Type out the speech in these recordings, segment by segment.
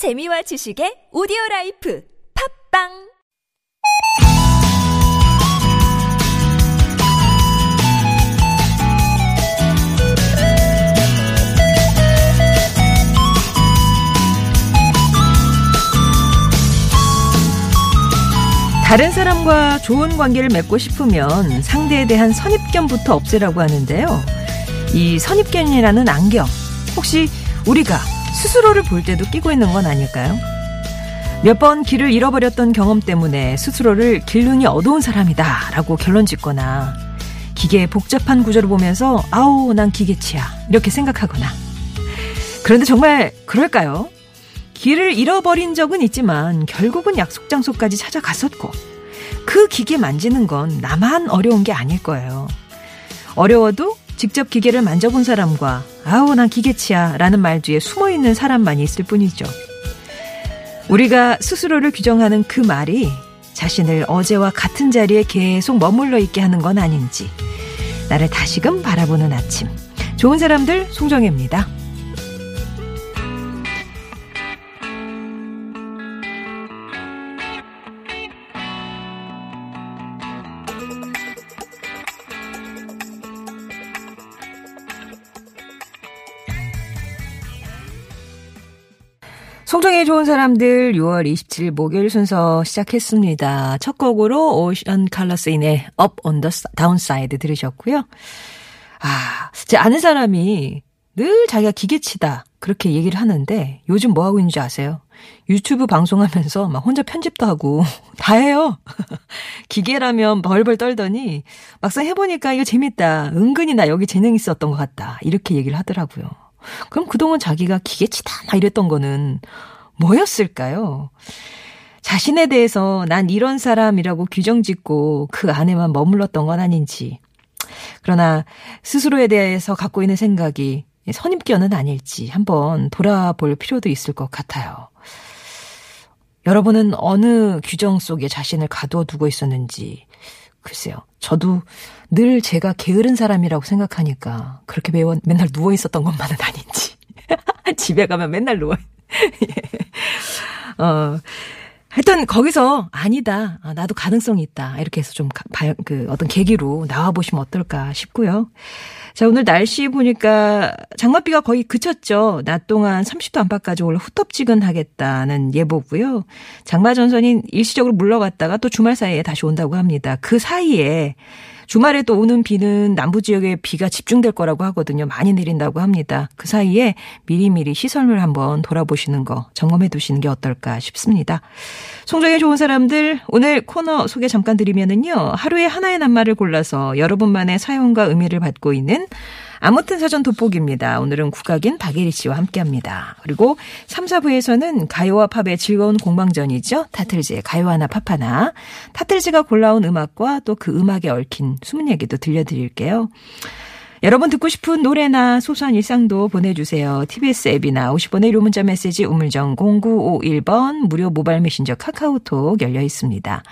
재미와 지식의 오디오 라이프 팟빵 다른 사람과 좋은 관계를 맺고 싶으면 상대에 대한 선입견부터 없애라고 하는데요. 이 선입견이라는 안경, 혹시 우리가 스스로를 볼 때도 끼고 있는 건 아닐까요? 몇 번 길을 잃어버렸던 경험 때문에 스스로를 길눈이 어두운 사람이다 라고 결론 짓거나 기계의 복잡한 구조를 보면서 아우 난 기계치야 이렇게 생각하거나 그런데 정말 그럴까요? 길을 잃어버린 적은 있지만 결국은 약속 장소까지 찾아갔었고 그 기계 만지는 건 나만 어려운 게 아닐 거예요. 어려워도 직접 기계를 만져본 사람과 아우 난 기계치야 라는 말 뒤에 숨어있는 사람만이 있을 뿐이죠. 우리가 스스로를 규정하는 그 말이 자신을 어제와 같은 자리에 계속 머물러 있게 하는 건 아닌지 나를 다시금 바라보는 아침 좋은 사람들 송정혜입니다. 송정의 좋은 사람들 6월 27일 목요일 순서 시작했습니다. 첫 곡으로 오션 on the Downside 들으셨고요. 아, 제 아는 사람이 늘 자기가 기계치다 그렇게 얘기를 하는데 요즘 뭐 하고 있는지 아세요? 유튜브 방송하면서 막 혼자 편집도 하고 다 해요. 기계라면 벌벌 떨더니 막상 해보니까 이거 재밌다. 은근히 나 여기 재능 있었던 것 같다. 이렇게 얘기를 하더라고요. 그럼 그동안 자기가 기계치다 막 이랬던 거는 뭐였을까요? 자신에 대해서 난 이런 사람이라고 규정 짓고 그 안에만 머물렀던 건 아닌지. 그러나 스스로에 대해서 갖고 있는 생각이 선입견은 아닐지 한번 돌아볼 필요도 있을 것 같아요. 여러분은 어느 규정 속에 자신을 가두어 두고 있었는지 글쎄요. 저도 늘 제가 게으른 사람이라고 생각하니까 그렇게 매번 맨날 누워 있었던 것만은 아닌지. 집에 가면 맨날 누워. 예. 어. 하여튼 거기서 아니다. 아, 나도 가능성이 있다. 이렇게 해서 좀그 어떤 계기로 나와 보시면 어떨까 싶고요. 자, 오늘 날씨 보니까 장맛비가 거의 그쳤죠. 낮 동안 30도 안팎까지 올라 후텁지근하겠다는 예보고요. 장마 전선이 일시적으로 물러갔다가 또 주말 사이에 다시 온다고 합니다. 그 사이에 주말에 또 오는 비는 남부 지역에 비가 집중될 거라고 하거든요. 많이 내린다고 합니다. 그 사이에 미리미리 시설물 한번 돌아보시는 거 점검해 두시는 게 어떨까 싶습니다. 송정의 좋은 사람들 오늘 코너 소개 잠깐 드리면은요. 하루에 하나의 낱말을 골라서 여러분만의 사용과 의미를 받고 있는 아무튼 사전 돋보기입니다. 오늘은 국악인 박예리 씨와 함께합니다. 그리고 3, 4부에서는 가요와 팝의 즐거운 공방전이죠. 타틀즈의 가요 하나 팝 하나. 타틀즈가 골라온 음악과 또 그 음악에 얽힌 숨은 얘기도 들려드릴게요. 여러분 듣고 싶은 노래나 소소한 일상도 보내주세요. TBS 앱이나 50번의 1호 문자 메시지 우물정 0951번 무료 모바일 메신저 카카오톡 열려 있습니다.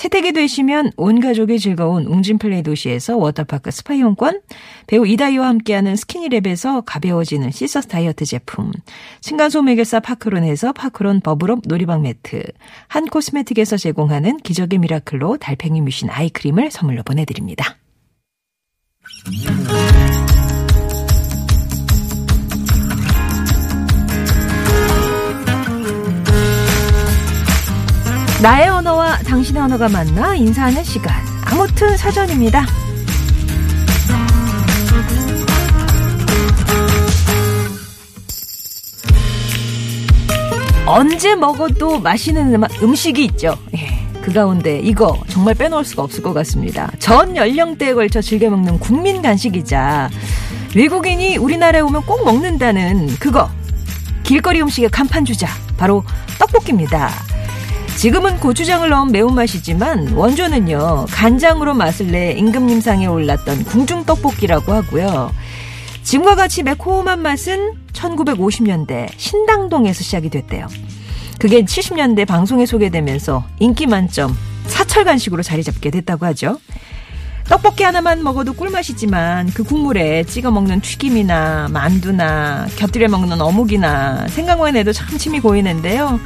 채택이 되시면 온 가족이 즐거운 웅진플레이 도시에서 워터파크 스파 이용권, 배우 이다희와 함께하는 스키니랩에서 가벼워지는 시서스 다이어트 제품, 층간소음 해결사 파크론에서 파크론 버블업 놀이방 매트, 한 코스메틱에서 제공하는 기적의 미라클로 달팽이 뮤신 아이크림을 선물로 보내드립니다. 나의 언어와 당신의 언어가 만나 인사하는 시간. 아무튼 사전입니다. 언제 먹어도 맛있는 음, 식이 있죠. 예, 그 가운데 이거 정말 빼놓을 수가 없을 것 같습니다. 전 연령대에 걸쳐 즐겨 먹는 국민 간식이자 외국인이 우리나라에 오면 꼭 먹는다는 그거 길거리 음식의 간판 주자 바로 떡볶이입니다. 지금은 고추장을 넣은 매운맛이지만 원조는요 간장으로 맛을 내 임금님상에 올랐던 궁중떡볶이라고 하고요. 지금과 같이 매콤한 맛은 1950년대 신당동에서 시작이 됐대요. 그게 70년대 방송에 소개되면서 인기 만점 사철 간식으로 자리 잡게 됐다고 하죠. 떡볶이 하나만 먹어도 꿀맛이지만 그 국물에 찍어 먹는 튀김이나 만두나 곁들여 먹는 어묵이나 생각만 해도 참 침이 고이는데요.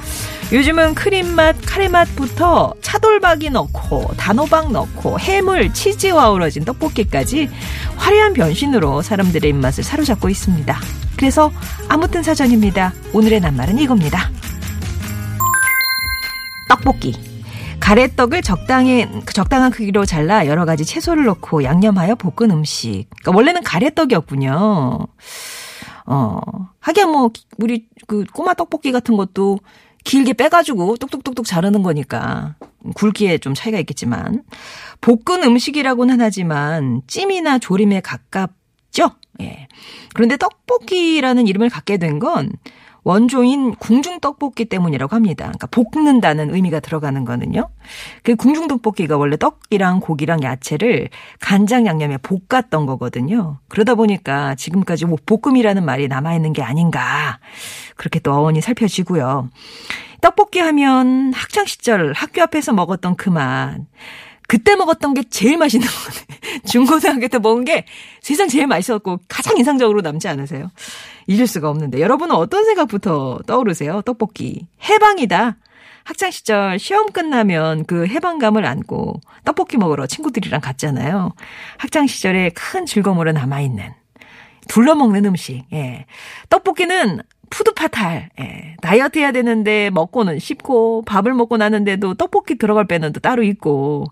요즘은 크림맛, 카레맛부터 차돌박이 넣고 단호박 넣고 해물, 치즈와 어우러진 떡볶이까지 화려한 변신으로 사람들의 입맛을 사로잡고 있습니다. 그래서 아무튼 사전입니다. 오늘의 낱말은 이겁니다. 떡볶이. 가래떡을 적당히 적당한 크기로 잘라 여러 가지 채소를 넣고 양념하여 볶은 음식. 그러니까 원래는 가래떡이었군요. 어, 하긴 뭐 우리 그 꼬마 떡볶이 같은 것도 길게 빼가지고 뚝뚝뚝뚝 자르는 거니까 굵기에 좀 차이가 있겠지만 볶은 음식이라고는 하지만 찜이나 조림에 가깝죠. 예. 그런데 떡볶이라는 이름을 갖게 된 건 원조인 궁중 떡볶이 때문이라고 합니다. 그러니까 볶는다는 의미가 들어가는 거는요. 그 궁중 떡볶이가 원래 떡이랑 고기랑 야채를 간장 양념에 볶았던 거거든요. 그러다 보니까 지금까지 뭐 볶음이라는 말이 남아 있는 게 아닌가. 그렇게 또 어원이 살펴지고요. 떡볶이 하면 학창 시절 학교 앞에서 먹었던 그 맛. 그때 먹었던 게 제일 맛있는 거네. 중고등학교 때 먹은 게 세상 제일 맛있었고 가장 인상적으로 남지 않으세요? 잊을 수가 없는데 여러분은 어떤 생각부터 떠오르세요? 떡볶이 해방이다. 학창 시절 시험 끝나면 그 해방감을 안고 떡볶이 먹으러 친구들이랑 갔잖아요. 학창 시절에 큰 즐거움으로 남아 있는 둘러 먹는 음식. 예. 떡볶이는 푸드파탈. 예. 다이어트 해야 되는데 먹고는 쉽고 밥을 먹고 나는데도 떡볶이 들어갈 빼는 또 따로 있고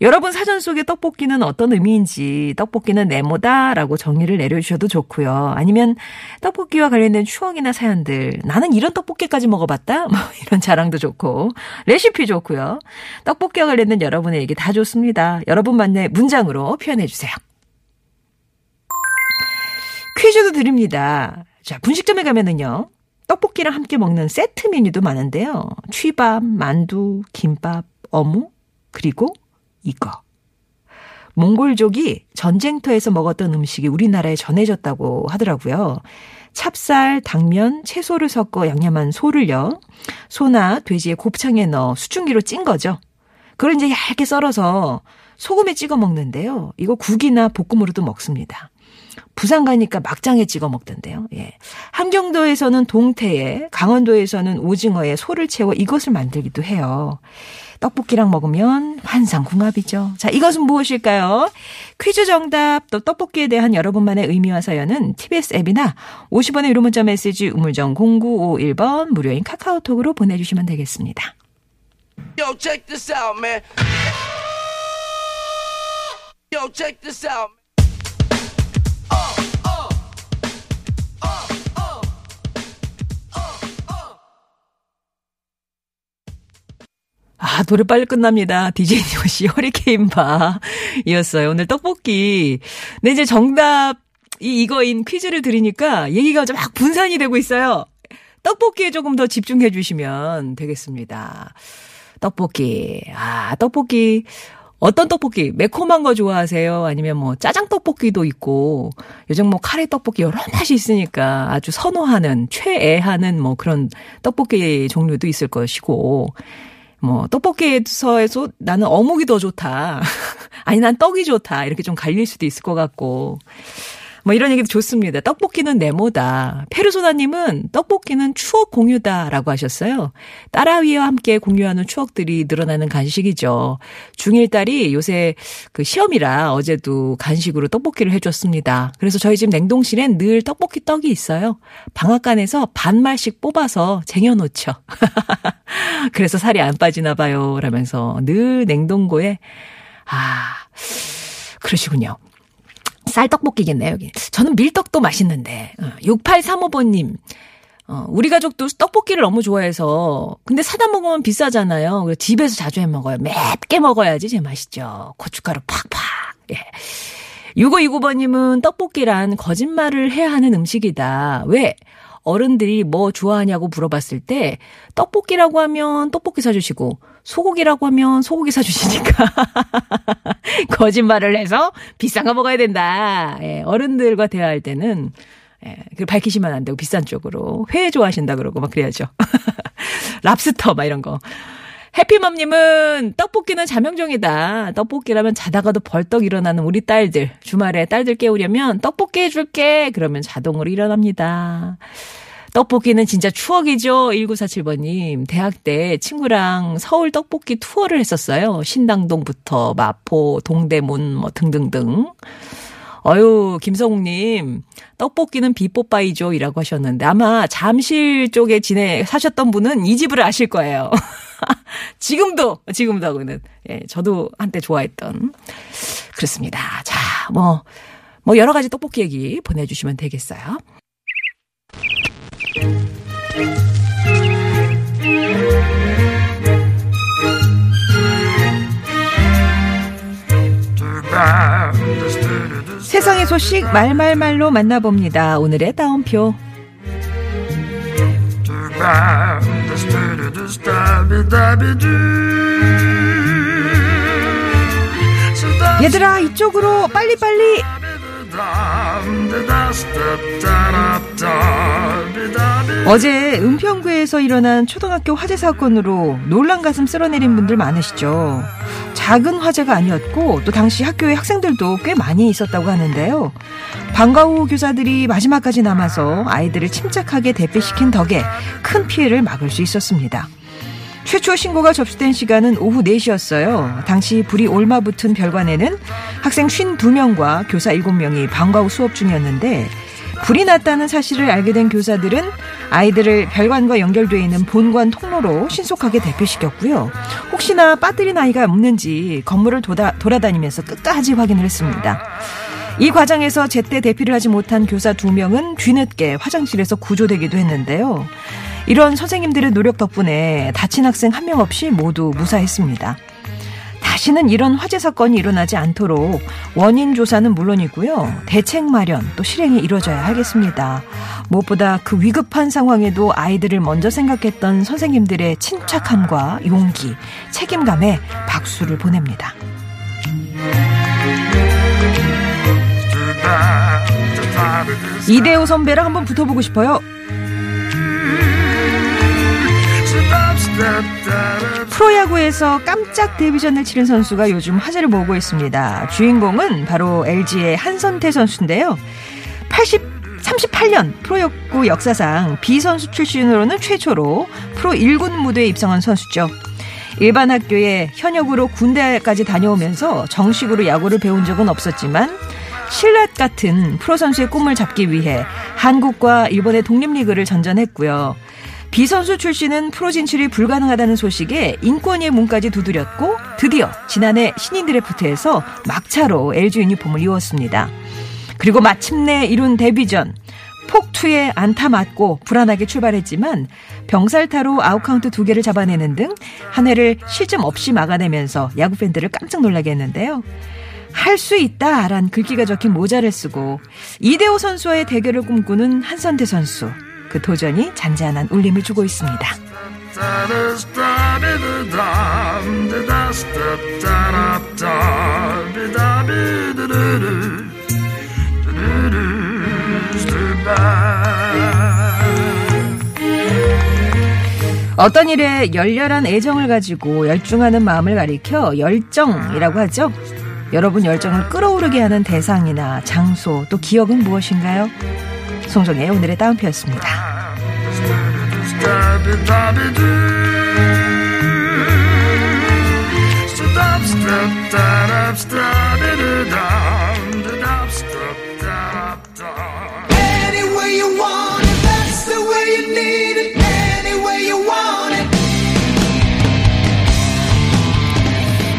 여러분 사전 속에 떡볶이는 어떤 의미인지 떡볶이는 네모다라고 정의를 내려주셔도 좋고요. 아니면 떡볶이와 관련된 추억이나 사연들 나는 이런 떡볶이까지 먹어봤다 뭐 이런 자랑도 좋고 레시피 좋고요. 떡볶이와 관련된 여러분의 얘기 다 좋습니다. 여러분만의 문장으로 표현해 주세요. 퀴즈도 드립니다. 자 분식점에 가면은요. 떡볶이랑 함께 먹는 세트 메뉴도 많은데요. 취밥, 만두, 김밥, 어묵, 그리고 이거. 몽골족이 전쟁터에서 먹었던 음식이 우리나라에 전해졌다고 하더라고요. 찹쌀, 당면, 채소를 섞어 양념한 소를요. 소나 돼지의 곱창에 넣어 수증기로 찐 거죠. 그걸 이제 얇게 썰어서 소금에 찍어 먹는데요. 이거 국이나 볶음으로도 먹습니다. 부산 가니까 막장에 찍어 먹던데요. 예. 함경도에서는 동태에, 강원도에서는 오징어에 소를 채워 이것을 만들기도 해요. 떡볶이랑 먹으면 환상궁합이죠. 자, 이것은 무엇일까요? 퀴즈 정답 또 떡볶이에 대한 여러분만의 의미와 사연은 TBS 앱이나 50원의 유료 문자 메시지 우물정 0951번 무료인 카카오톡으로 보내주시면 되겠습니다. Yo, check this out, man. Yo, check this out. 아, 노래 빨리 끝납니다. DJ 니오씨 허리케인 바. 이었어요. 오늘 떡볶이. 네, 이제 정답 이 이거인 퀴즈를 드리니까 얘기가 좀 막 분산이 되고 있어요. 떡볶이에 조금 더 집중해 주시면 되겠습니다. 떡볶이. 아, 떡볶이. 어떤 떡볶이? 매콤한 거 좋아하세요? 아니면 뭐 짜장 떡볶이도 있고 요즘 뭐 카레 떡볶이 여러 맛이 있으니까 아주 선호하는 최애하는 뭐 그런 떡볶이 종류도 있을 것이고 뭐 떡볶이에서 나는 어묵이 더 좋다. 아니 난 떡이 좋다. 이렇게 좀 갈릴 수도 있을 것 같고. 뭐 이런 얘기도 좋습니다. 떡볶이는 네모다. 페르소나님은 떡볶이는 추억 공유다라고 하셨어요. 딸아이와 함께 공유하는 추억들이 늘어나는 간식이죠. 중1 딸이 요새 그 시험이라 어제도 간식으로 떡볶이를 해줬습니다. 그래서 저희 집 냉동실엔 늘 떡볶이 떡이 있어요. 방앗간에서 반말씩 뽑아서 쟁여놓죠. 그래서 살이 안 빠지나 봐요. 라면서 늘 냉동고에 아 그러시군요. 쌀떡볶이겠네요, 여기. 저는 밀떡도 맛있는데. 6835번님. 어, 우리 가족도 떡볶이를 너무 좋아해서. 근데 사다 먹으면 비싸잖아요. 집에서 자주 해 먹어요. 맵게 먹어야지 제 맛있죠. 고춧가루 팍팍. 예. 6529번님은 떡볶이란 거짓말을 해야 하는 음식이다. 왜? 어른들이 뭐 좋아하냐고 물어봤을 때 떡볶이라고 하면 떡볶이 사주시고 소고기라고 하면 소고기 사주시니까 거짓말을 해서 비싼 거 먹어야 된다. 예, 어른들과 대화할 때는 예, 그 밝히시면 안 되고 비싼 쪽으로 회 좋아하신다 그러고 막 그래야죠. 랍스터 막 이런 거. 해피맘님은 떡볶이는 자명종이다. 떡볶이라면 자다가도 벌떡 일어나는 우리 딸들. 주말에 딸들 깨우려면 떡볶이 해줄게. 그러면 자동으로 일어납니다. 떡볶이는 진짜 추억이죠. 1947번님. 대학 때 친구랑 서울 떡볶이 투어를 했었어요. 신당동부터 마포, 동대문 뭐 등등등. 어유 김성욱님, 떡볶이는 비뽀빠이죠. 이라고 하셨는데, 아마 잠실 쪽에 지내, 사셨던 분은 이 집을 아실 거예요. 지금도, 지금도 하고는. 예, 저도 한때 좋아했던. 그렇습니다. 자, 뭐, 뭐 여러 가지 떡볶이 얘기 보내주시면 되겠어요. 세상의 소식 말말말로 만나봅니다. 오늘의 따옴표. 얘들아 이쪽으로 빨리 빨리 어제 은평구에서 일어난 초등학교 화재 사건으로 놀란 가슴 쓸어내린 분들 많으시죠. 작은 화재가 아니었고 또 당시 학교의 학생들도 꽤 많이 있었다고 하는데요. 방과 후 교사들이 마지막까지 남아서 아이들을 침착하게 대피시킨 덕에 큰 피해를 막을 수 있었습니다. 최초 신고가 접수된 시간은 오후 4시였어요. 당시 불이 올마붙은 별관에는 학생 52명과 교사 7명이 방과 후 수업 중이었는데 불이 났다는 사실을 알게 된 교사들은 아이들을 별관과 연결되어 있는 본관 통로로 신속하게 대피시켰고요. 혹시나 빠뜨린 아이가 없는지 건물을 돌아, 돌아다니면서 끝까지 확인을 했습니다. 이 과정에서 제때 대피를 하지 못한 교사 2명은 뒤늦게 화장실에서 구조되기도 했는데요. 이런 선생님들의 노력 덕분에 다친 학생 한 명 없이 모두 무사했습니다. 다시는 이런 화재 사건이 일어나지 않도록 원인 조사는 물론이고요. 대책 마련 또 실행이 이루어져야 하겠습니다. 무엇보다 그 위급한 상황에도 아이들을 먼저 생각했던 선생님들의 침착함과 용기, 책임감에 박수를 보냅니다. 이대호 선배랑 한번 붙어보고 싶어요. 프로야구에서 깜짝 데뷔전을 치른 선수가 요즘 화제를 모으고 있습니다. 주인공은 바로 LG의 한선태 선수인데요. 80, 38년 프로야구 역사상 B선수 출신으로는 최초로 프로 1군 무대에 입성한 선수죠. 일반 학교에 현역으로 군대까지 다녀오면서 정식으로 야구를 배운 적은 없었지만 신랏 같은 프로 선수의 꿈을 잡기 위해 한국과 일본의 독립리그를 전전했고요. 비선수 출신은 프로 진출이 불가능하다는 소식에 인권위의 문까지 두드렸고 드디어 지난해 신인 드래프트에서 막차로 LG 유니폼을 입었습니다. 그리고 마침내 이룬 데뷔전 폭투에 안타 맞고 불안하게 출발했지만 병살타로 아웃카운트 두 개를 잡아내는 등 한 회를 실점 없이 막아내면서 야구 팬들을 깜짝 놀라게 했는데요. 할 수 있다란 글귀가 적힌 모자를 쓰고 이대호 선수와의 대결을 꿈꾸는 한선태 선수. 그 도전이 잔잔한 울림을 주고 있습니다. 어떤 일에 열렬한 애정을 가지고 열중하는 마음을 가리켜 열정이라고 하죠. 여러분 열정을 끌어오르게 하는 대상이나 장소 또 기억은 무엇인가요? 송정의 오늘의 따옴표였습니다.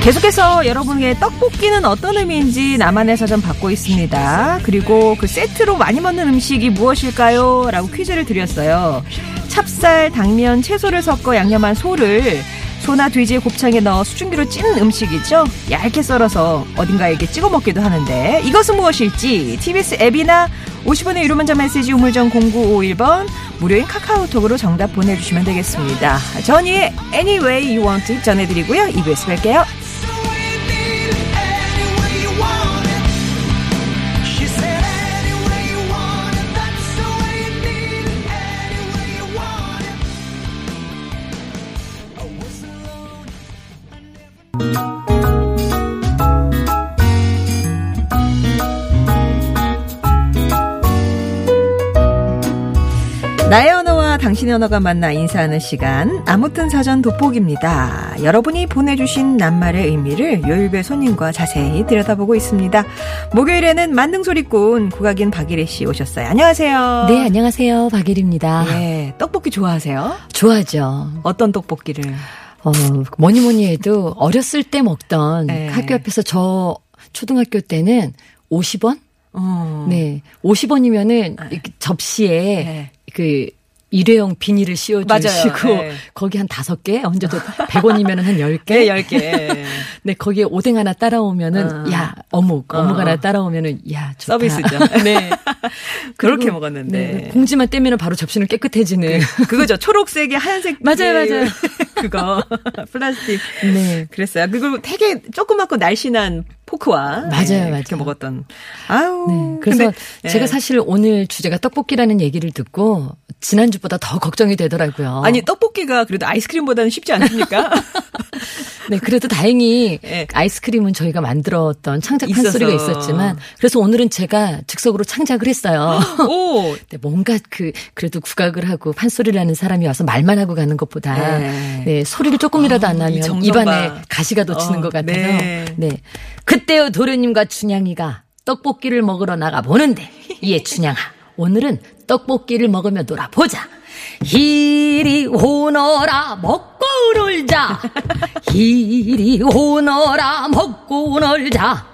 계속해서 여러분의 떡볶이는 어떤 의미인지 나만의 사전 받고 있습니다. 그리고 그 세트로 많이 먹는 음식이 무엇일까요? 라고 퀴즈를 드렸어요. 찹쌀, 당면, 채소를 섞어 양념한 소를 소나 돼지의 곱창에 넣어 수증기로 찌는 음식이죠. 얇게 썰어서 어딘가에 이렇게 찍어 먹기도 하는데 이것은 무엇일지 TBS 앱이나 50원의 유료 문자 메시지 우물정 0951번 무료인 카카오톡으로 정답 보내주시면 되겠습니다. 전희의 Anyway You Want It 전해드리고요. 2부에서 뵐게요. 당신의 언어가 만나 인사하는 시간 아무튼 사전 돋보기입니다. 여러분이 보내주신 낱말의 의미를 요일배 손님과 자세히 들여다보고 있습니다. 목요일에는 만능소리꾼 국악인 박예리 씨 오셨어요. 안녕하세요. 네, 안녕하세요. 박예리입니다. 예, 떡볶이 좋아하세요? 좋아하죠. 어떤 떡볶이를? 어, 뭐니 뭐니 해도 어렸을 때 먹던 네. 학교 앞에서 저 초등학교 때는 50원? 어. 네. 50원이면은 이렇게 접시에 네. 그 일회용 비닐을 씌워주시고. 네. 거기 한 다섯 개 얹어도 100원이면 한 10개. 네, 10개. 네, 거기에 오뎅 하나 따라오면은 어. 야, 어묵, 어묵 어. 하나 따라오면은 야, 좋다. 서비스죠. 네. 그렇게 먹었는데. 네, 공지만 떼면은 바로 접시는 깨끗해지는. 그거죠. 초록색이 하얀색. 맞아요, 맞아요. 그거. 플라스틱. 네. 그랬어요. 그리고 되게 조그맣고 날씬한 포크와. 맞아요, 네, 맞아요. 먹었던. 아우. 네. 그래서 근데, 제가 예. 사실 오늘 주제가 떡볶이라는 얘기를 듣고 지난주보다 더 걱정이 되더라고요. 아니, 떡볶이가 그래도 아이스크림보다는 쉽지 않습니까? 네, 그래도 다행히 예. 아이스크림은 저희가 만들었던 창작. 판소리가 있었지만 그래서 오늘은 제가 즉석으로 창작을 했어요. 오. 네, 뭔가 그 그래도 국악을 하고 판소리를 하는 사람이 와서 말만 하고 가는 것보다 네. 네, 소리를 조금이라도 안 아, 이 나면 정성과. 입안에 가시가 돋치는 어, 것 같아서 네. 네. 그때요 도련님과 춘향이가 떡볶이를 먹으러 나가 보는데 예 춘향아 오늘은 떡볶이를 먹으며 놀아보자. 이리 오너라 먹고 놀자. 이리 오너라 먹고 놀자.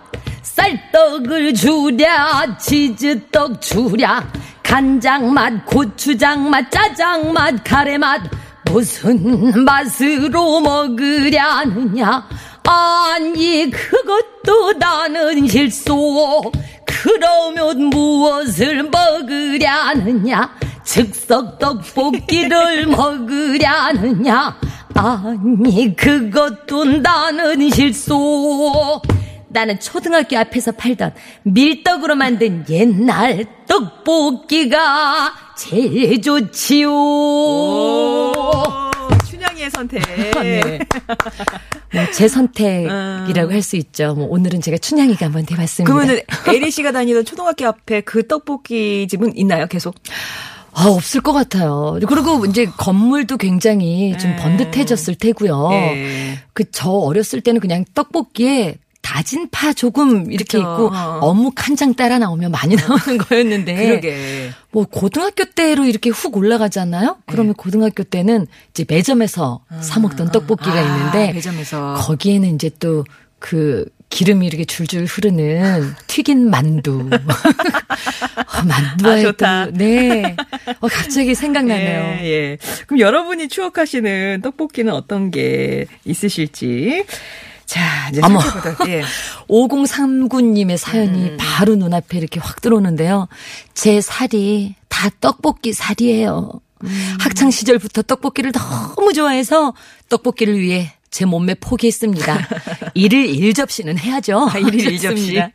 쌀떡을 주랴 치즈떡 주랴. 간장맛 고추장맛 짜장맛 카레맛. 무슨 맛으로 먹으려느냐? 아니 그것도 나는 실소. 그러면 무엇을 먹으려느냐? 즉석 떡볶이를 먹으려느냐 아니 그것도 나는 실소 나는 초등학교 앞에서 팔던 밀떡으로 만든 옛날 떡볶이가 제일 좋지요. 오. 춘향이의 선택. 네. 뭐제 선택이라고 할 수 있죠. 뭐 오늘은 제가 춘향이가 한번 해봤습니다. 그러면은 에리 씨가 다니던 초등학교 앞에 그 떡볶이 집은 있나요? 계속? 아, 없을 것 같아요. 그리고 이제 건물도 굉장히 좀 네. 번듯해졌을 테고요. 예. 그저 어렸을 때는 그냥 떡볶이에 다진 파 조금 이렇게 그쵸. 있고 어. 어묵 한 장 따라 나오면 많이 나오는 거였는데 그러게. 뭐 고등학교 때로 이렇게 훅 올라가잖아요. 그러면 고등학교 때는 이제 매점에서 사 먹던 떡볶이가 아, 있는데 매점에서. 거기에는 이제 또그 기름이 이렇게 줄줄 흐르는 튀긴 만두. 어, 만두에 아, 좋다. 또, 네. 어, 갑자기 생각나네요. 예, 예. 그럼 여러분이 추억하시는 떡볶이는 어떤 게 있으실지. 자, 이제 어머. 예. 5039님의 사연이 음. 바로 눈앞에 이렇게 확 들어오는데요. 제 살이 다 떡볶이 살이에요. 음. 학창 시절부터 떡볶이를 너무 좋아해서 떡볶이를 위해 제 몸매 포기했습니다. 일일 일 접시는 해야죠. 아, 일일 일 접시. 하셨습니다.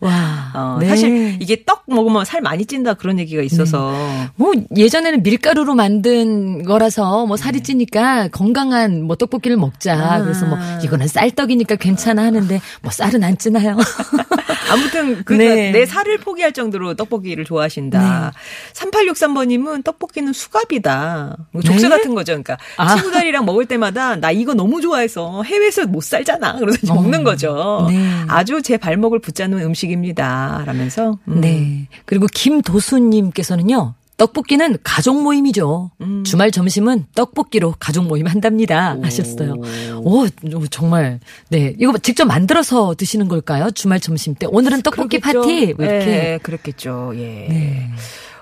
와, 어, 네. 사실 이게 떡 먹으면 살 많이 찐다 그런 얘기가 있어서. 뭐 예전에는 밀가루로 만든 거라서 뭐 살이 찌니까 건강한 뭐 떡볶이를 먹자. 네. 아. 그래서 뭐 이거는 쌀떡이니까 괜찮아 하는데 뭐 쌀은 안 찌나요? 아무튼 그 네. 내 살을 포기할 정도로 떡볶이를 좋아하신다. 3863번님은 떡볶이는 수갑이다. 뭐 족쇄 네? 같은 거죠. 그러니까 아. 친구들이랑 먹을 때마다 나 이거 너무 좋아해서 해외에서 못 살잖아. 그래서 어. 먹는 거죠. 네. 아주 제 발목을 붙잡는 음식입니다. 라면서 음. 네. 그리고 김도수님께서는요. 떡볶이는 가족 모임이죠. 음. 주말 점심은 떡볶이로 가족 모임 한답니다. 하셨어요. 오, 오, 정말. 네. 이거 직접 만들어서 드시는 걸까요? 주말 점심 때. 오늘은 떡볶이 그렇겠죠. 파티. 뭐 이렇게. 예, 그렇겠죠. 예. 네.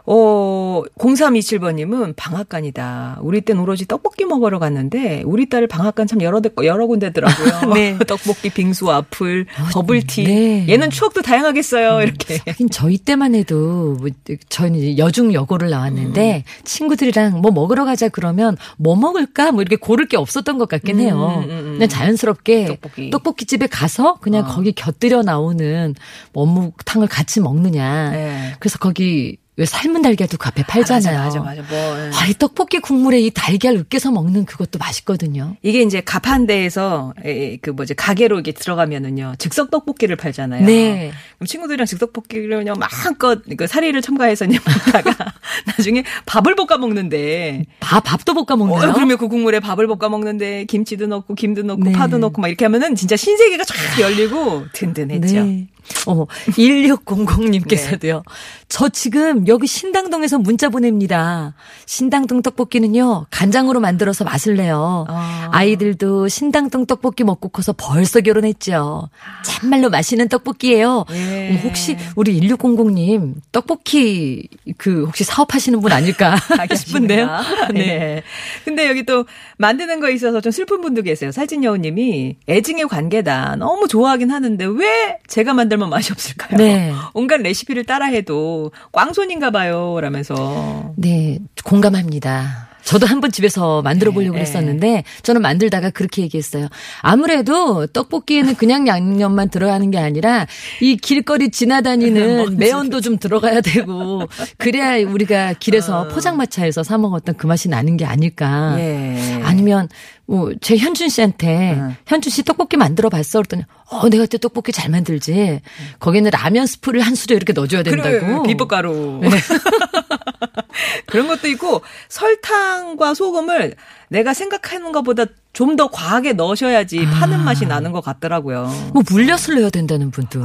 어, 0327번님은 방앗간이다. 우리 땐 오로지 떡볶이 먹으러 갔는데, 우리 딸 방앗간 참 여러, 데, 여러 군데더라고요. 네. 떡볶이, 빙수, 와플, 버블티. 네. 얘는 추억도 다양하겠어요. 이렇게. 하긴 저희 때만 해도 뭐 저희는 이제 여중 여고를 나왔는데 음. 친구들이랑 뭐 먹으러 가자 그러면 뭐 먹을까 뭐 이렇게 고를 게 없었던 것 같긴 해요. 음, 음, 음. 그냥 자연스럽게 떡볶이. 떡볶이. 집에 가서 그냥 어. 거기 곁들여 나오는 뭐 어묵탕을 같이 먹느냐. 네. 그래서 거기 왜 삶은 달걀도 그 앞에 팔잖아요. 맞아, 맞아, 맞아. 뭐. 예. 아, 이 떡볶이 국물에 이 달걀 으깨서 먹는 그것도 맛있거든요. 이게 이제 가판대에서 에, 그 뭐지 가게로 이게 들어가면은요 즉석 떡볶이를 팔잖아요. 네. 그럼 친구들이랑 즉석 떡볶이를 그냥 마음껏 그 사리를 첨가해서 그냥 먹다가 나중에 밥을 볶아 먹는데 밥 밥도 볶아 먹나요? 어, 그러면 그 국물에 밥을 볶아 먹는데 김치도 넣고 김도 넣고 네. 파도 넣고 막 이렇게 하면은 진짜 신세계가 쫙 열리고 든든했죠. 네. 어머, 1600님께서도요. 저 지금 여기 신당동에서 문자 보냅니다. 신당동 떡볶이는요, 간장으로 만들어서 맛을 내요. 아. 아이들도 신당동 떡볶이 먹고 커서 벌써 결혼했죠. 참말로 맛있는 떡볶이에요. 예. 어머, 혹시 우리 1600님 떡볶이 그 혹시 사업하시는 분 아닐까 싶은데요. 네. 네. 근데 여기 또 만드는 거 있어서 좀 슬픈 분도 계세요. 살찐 여우님이 애증의 관계다. 너무 좋아하긴 하는데 왜 제가 만 들면 맛이 없을까요? 네. 온갖 레시피를 따라해도 꽝손인가 봐요. 라면서. 네, 공감합니다. 저도 한 번 집에서 만들어 보려고 네, 했었는데 저는 만들다가 그렇게 얘기했어요. 아무래도 떡볶이에는 그냥 양념만 들어가는 게 아니라 이 길거리 지나다니는 매연도 좀 들어가야 되고 그래야 우리가 길에서 포장마차에서 사 먹었던 그 맛이 나는 게 아닐까. 예. 아니면 뭐제 현준 씨한테 응. 현준 씨 떡볶이 만들어 봤어 그랬더니 어 내가 또 떡볶이 잘 만들지. 거기는 라면 스프를 한 수저 이렇게 넣어줘야 된다고. 그래, 비법가루. 그런 것도 있고 설탕과 소금을 내가 생각하는 것보다 좀 더 과하게 넣으셔야지 파는 맛이 나는 것 같더라고요. 뭐 물엿을 넣어야 된다는 분도.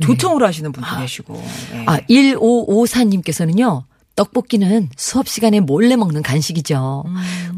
조청으로 하시는 분도 계시고. 예. 아, 1554님께서는요. 떡볶이는 수업 시간에 몰래 먹는 간식이죠.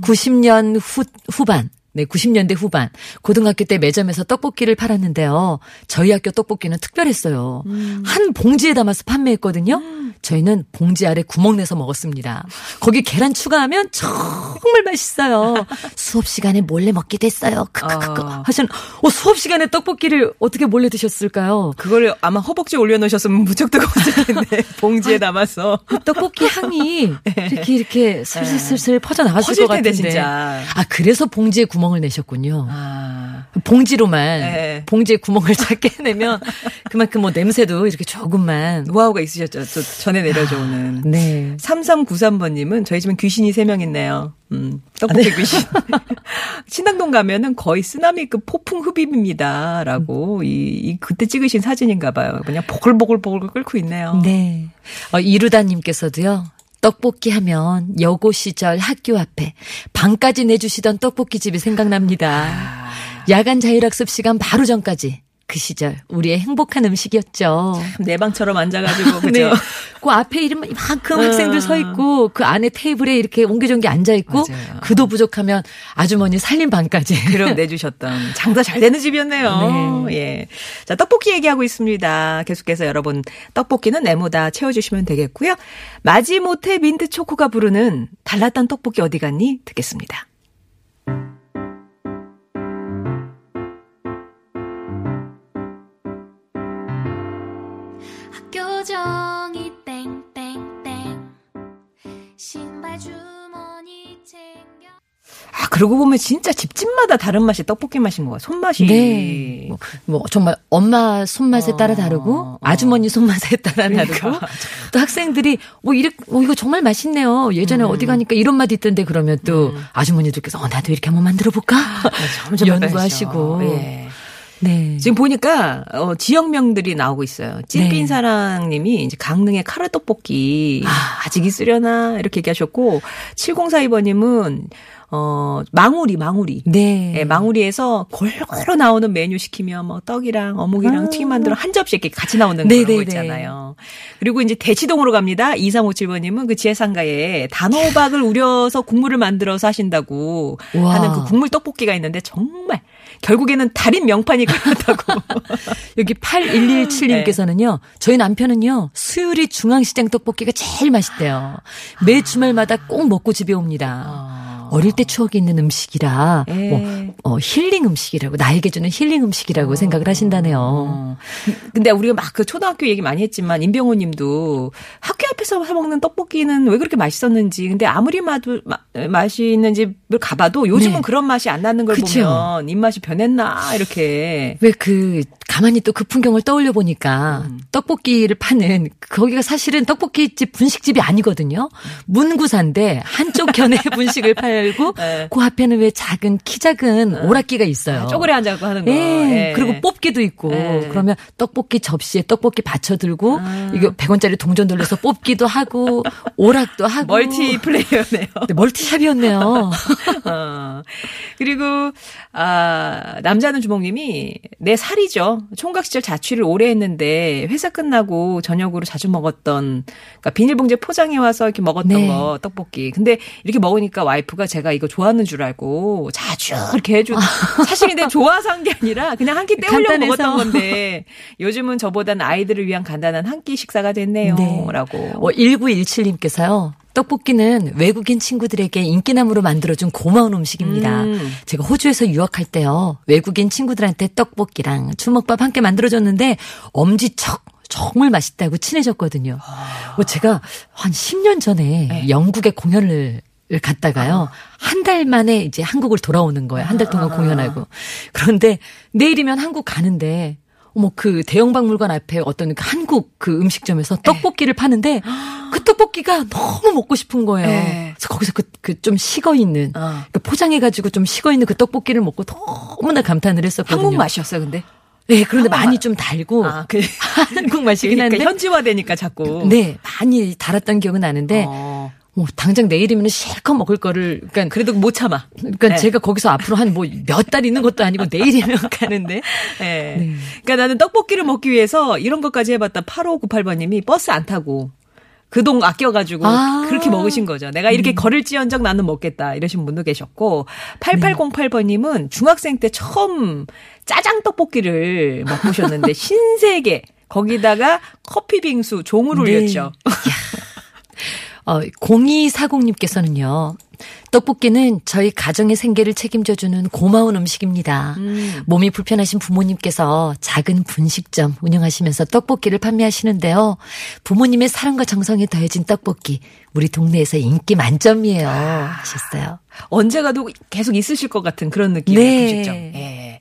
90년 후, 후반. 네, 90년대 후반. 고등학교 때 매점에서 떡볶이를 팔았는데요. 저희 학교 떡볶이는 특별했어요. 한 봉지에 담아서 판매했거든요. 저희는 봉지 아래 구멍 내서 먹었습니다. 거기 계란 추가하면 정말 맛있어요. 수업 시간에 몰래 먹게 됐어요. 크크크. 아. 하시는, 어, 수업 시간에 떡볶이를 어떻게 몰래 드셨을까요? 그걸 아마 허벅지 올려놓으셨으면 무척 뜨거웠을 텐데 봉지에 담아서 그 떡볶이 향이 이렇게 이렇게 슬슬슬슬 퍼져 나갔을 네. 것 텐데, 같은데. 진짜. 아 그래서 봉지에 구멍 을 내셨군요. 아, 봉지로만 네. 봉지에 구멍을 작게 내면 그만큼 뭐 냄새도 이렇게 조금만. 노하우가 있으셨죠. 저 전에 내려줘오는. 네. 3393번 님은 저희 집은 귀신이 3명 있네요. 음, 떡볶이 귀신. 신당동 가면은 거의 쓰나미급 폭풍 흡입입니다. 라고, 이, 이, 그때 찍으신 사진인가 봐요. 그냥 보글보글보글 끓고 있네요. 네. 어, 이루다님께서도요. 떡볶이 하면 여고 시절 학교 앞에 방까지 내주시던 떡볶이 집이 생각납니다. 야간 자율학습 시간 바로 전까지 그 시절 우리의 행복한 음식이었죠. 내 방처럼 앉아가지고, 그죠? 네. 그 앞에 이름 이만큼 학생들 서 있고 그 안에 테이블에 이렇게 옹기종기 앉아 있고 맞아요. 그도 부족하면 아주머니 살림 반까지. 그럼 내주셨던 장사 잘 되는 집이었네요. 예. 자, 떡볶이 얘기하고 있습니다. 계속해서 여러분, 떡볶이는 네모다 채워주시면 되겠고요. 마지못해 민트 초코가 부르는 달랐던 떡볶이 어디 갔니? 듣겠습니다. 아, 그러고 보면 진짜 집집마다 다른 맛이 떡볶이 맛인 거야. 손맛이. 네. 뭐, 뭐 정말 엄마 손맛에 따라 어, 다르고 어. 아주머니 손맛에 따라 그러니까. 다르고 또 학생들이 뭐 이래 어 이거 정말 맛있네요. 예전에 음. 어디 가니까 이런 맛 있던데 그러면 또 아주머니들께서 어 나도 이렇게 한번 만들어 볼까? 점점 연구하시고. 예. 네. 지금 보니까 어, 지역명들이 나오고 있어요. 찐빈 네. 사랑님이 이제 강릉의 카레 떡볶이 아, 아직 있으려나 이렇게 얘기하셨고 7042번님은 어 망우리 망우리 네. 예, 망우리에서 골고루 나오는 메뉴 시키면 뭐 떡이랑 어묵이랑 튀김 만두랑 한 접시 이렇게 같이 나오는 아. 네, 그런 거 네, 네. 있잖아요. 그리고 이제 대치동으로 갑니다. 2357번님은 그 지하상가에 단호박을 우려서 국물을 만들어서 하신다고 와. 하는 그 국물 떡볶이가 있는데 정말 결국에는 달인 명판이 그렇다고. 여기 8117님께서는요, 저희 남편은요, 수유리 중앙시장 떡볶이가 제일 맛있대요. 매 주말마다 꼭 먹고 집에 옵니다. 어릴 때 추억이 있는 음식이라, 예. 뭐, 어, 힐링 음식이라고, 나에게 주는 힐링 음식이라고 생각을 하신다네요. 어. 근데 우리가 막 그 초등학교 얘기 많이 했지만 임병호 님도 학교 앞에서 사 먹는 떡볶이는 왜 그렇게 맛있었는지 근데 아무리 맛도 마, 맛있는 집을 가봐도 요즘은 네. 그런 맛이 안 나는 걸 그쵸. 보면 입맛이 변했나 이렇게 왜 그 가만히 또 그 풍경을 떠올려 보니까 음. 떡볶이를 파는 거기가 사실은 떡볶이집 분식집이 아니거든요. 문구사인데 한쪽 견에 분식을 팔고 네. 그 앞에는 왜 작은 키 작은 오락기가 있어요. 쪼그려 앉아서 하는 거. 예. 예. 그리고 뽑기도 있고 예. 그러면 떡볶이 접시에 떡볶이 받쳐 들고 아. 이거 100원짜리 동전 돌려서 뽑기도 하고 오락도 하고 멀티 플레이어네요. 네, 멀티샵이었네요. 어. 그리고 아 남자는 주먹님이 내 살이죠. 총각 시절 자취를 오래 했는데 회사 끝나고 저녁으로 자주 먹었던 그러니까 비닐봉지에 포장해 와서 이렇게 먹었던 네. 거 떡볶이. 근데 이렇게 먹으니까 와이프가 제가 이거 좋아하는 줄 알고 자주 이렇게 해주. 사실 근데 좋아서 한 게 아니라 그냥 한 끼 때우려고. 먹었던 건데 요즘은 저보다는 아이들을 위한 간단한 한 끼 식사가 됐네요. 네. 라고. 어, 1917님께서요. 떡볶이는 외국인 친구들에게 인기남으로 만들어준 고마운 음식입니다. 음. 제가 호주에서 유학할 때요. 외국인 친구들한테 떡볶이랑 주먹밥 함께 만들어줬는데 엄지척 정말 맛있다고 친해졌거든요. 뭐 제가 한 10년 전에 영국에 공연을 갔다가요. 한달 만에 이제 한국을 돌아오는 거예요. 한 달 동안 공연하고. 그런데 내일이면 한국 가는데 어머 그 대형 박물관 앞에 어떤 그 한국 그 음식점에서 떡볶이를 파는데 그 떡볶이가 너무 먹고 싶은 거예요. 네. 그래서 거기서 그 그 좀 식어 있는 어. 그 포장해 가지고 좀 식어 있는 그 떡볶이를 먹고 너무나 감탄을 했었거든요. 한국 맛이었어요, 근데. 네, 그런데 많이 맛. 좀 달고 아, 그, 한국 맛이긴 그러니까 한데 현지화되니까 자꾸. 네 많이 달았던 기억은 나는데 어. 뭐 당장 내일이면 실컷 먹을 거를 그러니까 그래도 못 참아. 그러니까 네. 제가 거기서 앞으로 한 뭐 몇 달 있는 것도 아니고 내일이면 가는데 예. 그러니까 나는 떡볶이를 먹기 위해서 이런 것까지 해봤다. 8598번님이 버스 안 타고 그돈 아껴가지고 아. 그렇게 먹으신 거죠. 내가 이렇게 걸을지언정 나는 먹겠다 이러신 분도 계셨고 8808번님은 중학생 때 처음 짜장 떡볶이를 먹으셨는데 신세계 거기다가 커피 빙수 종을 네. 올렸죠. 어 0240님께서는요. 떡볶이는 저희 가정의 생계를 책임져주는 고마운 음식입니다. 몸이 불편하신 부모님께서 작은 분식점 운영하시면서 떡볶이를 판매하시는데요. 부모님의 사랑과 정성이 더해진 떡볶이 우리 동네에서 인기 만점이에요. 하셨어요. 언제 가도 계속 있으실 것 같은 그런 느낌의 네. 분식점. 예.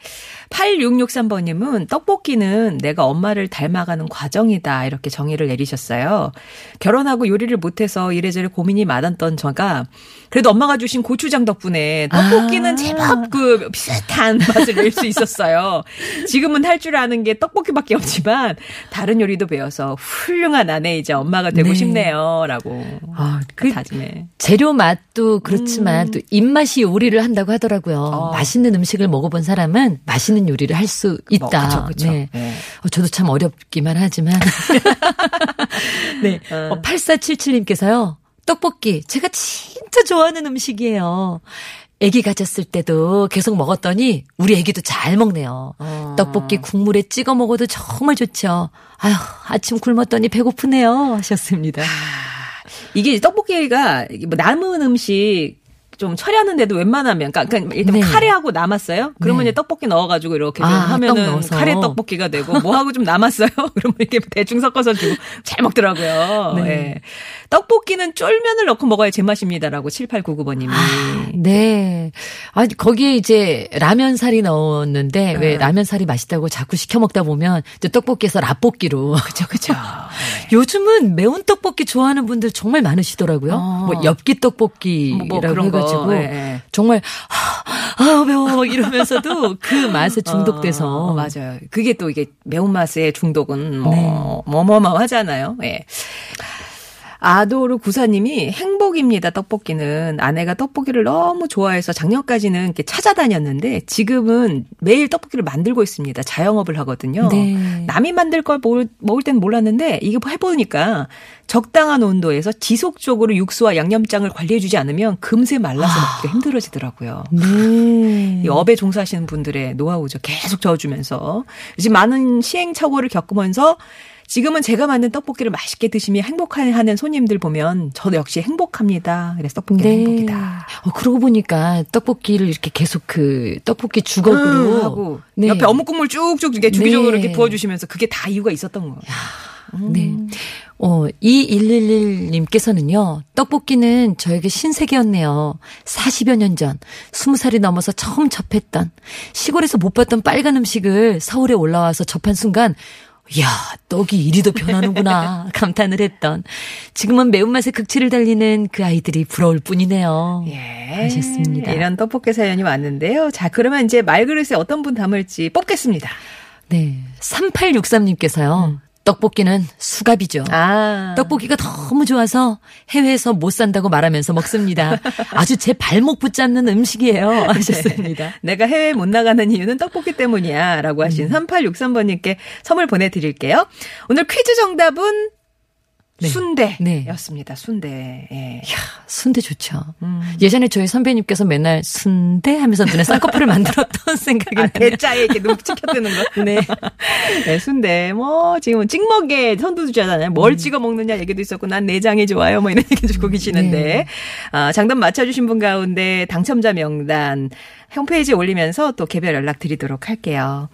8663번님은 떡볶이는 내가 엄마를 닮아가는 과정이다. 이렇게 정의를 내리셨어요. 결혼하고 요리를 못해서 이래저래 고민이 많았던 저가 그래도 엄마가 주신 고추장 덕분에 떡볶이는 아. 제법 그 비슷한 맛을 낼 수 있었어요. 지금은 할 줄 아는 게 떡볶이밖에 없지만 다른 요리도 배워서 훌륭한 아내이자 엄마가 되고 네. 싶네요. 라고. 아, 그그 다짐에. 재료 맛도 그렇지만 또 입맛이 요리를 한다고 하더라고요. 음. 어. 맛있는 음식을 먹어본 사람은 맛있는 요리를 할 수 있다. 뭐, 그쵸, 그쵸. 네. 네. 어, 저도 참 어렵기만 하지만. 네. 어, 8477님께서요. 떡볶이. 제가 진짜 좋아하는 음식이에요. 아기 가졌을 때도 계속 먹었더니 우리 아기도 잘 먹네요. 어. 떡볶이 국물에 찍어 먹어도 정말 좋죠. 아휴, 아침 굶었더니 배고프네요. 하셨습니다. 이게 떡볶이가 뭐 남은 음식 좀 처리하는데도 웬만하면 그러니까, 그러니까 일단 네. 카레하고 남았어요. 그러면 네. 이제 떡볶이 넣어가지고 이렇게 좀 아, 떡 하면은. 카레 떡볶이가 되고 뭐 하고 좀 남았어요. 그러면 이렇게 대충 섞어서 주고 잘 먹더라고요. 네. 예. 떡볶이는 쫄면을 넣고 먹어야 제맛입니다라고 7899번님이. 네. 아, 거기에 이제 라면 살이 넣었는데 왜 네. 라면 살이 맛있다고 자꾸 시켜 먹다 보면 이제 떡볶이에서 라볶이로. 그죠 그죠. 요즘은 매운 떡볶이 좋아하는 분들 정말 많으시더라고요. 어. 뭐 엽기 떡볶이라고 뭐 그런 거, 해 가지고 예, 예. 정말 아, 아 매워 막 이러면서도 그 맛에 중독돼서 어, 맞아요. 그게 또 이게 매운맛의 중독은 뭐, 네. 뭐뭐뭐 하잖아요. 예. 아도르 구사님이 행복입니다. 떡볶이는 아내가 떡볶이를 너무 좋아해서 작년까지는 이렇게 찾아다녔는데 지금은 매일 떡볶이를 만들고 있습니다. 자영업을 하거든요. 네. 남이 만들 걸 먹을, 먹을 때는 몰랐는데 이게 해보니까 적당한 온도에서 지속적으로 육수와 양념장을 관리해주지 않으면 금세 말라서 먹기가 힘들어지더라고요. 네. 이 업에 종사하시는 분들의 노하우죠. 계속 저어주면서. 지금 많은 시행착오를 겪으면서 지금은 제가 만든 떡볶이를 맛있게 드시며 행복해하는 손님들 보면 저도 역시 행복합니다. 그래서 떡볶이는 행복이다. 어, 그러고 보니까 떡볶이를 이렇게 계속 그 떡볶이 주걱으로 음, 하고 네. 옆에 어묵 국물 쭉쭉 이렇게 주기적으로 네. 이렇게 부어주시면서 그게 다 이유가 있었던 거예요. 네. 어, 2111님께서는요, 떡볶이는 저에게 신세계였네요. 40여 년 전, 20살이 넘어서 처음 접했던, 시골에서 못 봤던 빨간 음식을 서울에 올라와서 접한 순간, 이야, 떡이 이리도 변하는구나, 감탄을 했던, 지금은 매운맛의 극치를 달리는 그 아이들이 부러울 뿐이네요. 예. 하셨습니다. 이런 떡볶이 사연이 왔는데요. 자, 그러면 이제 말그릇에 어떤 분 담을지 뽑겠습니다. 네. 3863님께서요, 떡볶이는 수갑이죠. 아. 떡볶이가 너무 좋아서 해외에서 못 산다고 말하면서 먹습니다. 아주 제 발목 붙잡는 음식이에요. 하셨습니다. 내가 해외 못 나가는 이유는 떡볶이 때문이야. 라고 하신 음. 3863번님께 선물 보내드릴게요. 오늘 퀴즈 정답은 네. 순대였습니다. 순대. 예. 순대 좋죠. 음. 예전에 저희 선배님께서 맨날 순대 하면서 눈에 쌍꺼풀을 만들었던 생각이 아. 대자에 이렇게 눈 치켜뜨는 거. 네. 네, 순대. 뭐, 지금은 찍먹에 선두주자잖아요. 뭘 찍어 먹느냐 얘기도 있었고, 난 내장이 좋아요. 뭐 이런 얘기 주고 계시는데. 네. 아, 장답 맞춰주신 분 가운데 당첨자 명단 홈페이지에 올리면서 또 개별 연락 드리도록 할게요.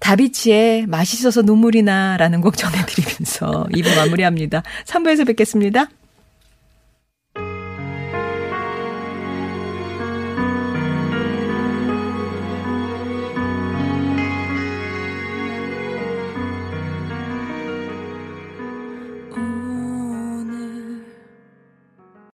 다비치의 맛있어서 눈물이 나 라는 곡 전해드리면서 2부 마무리합니다. 3부에서 뵙겠습니다.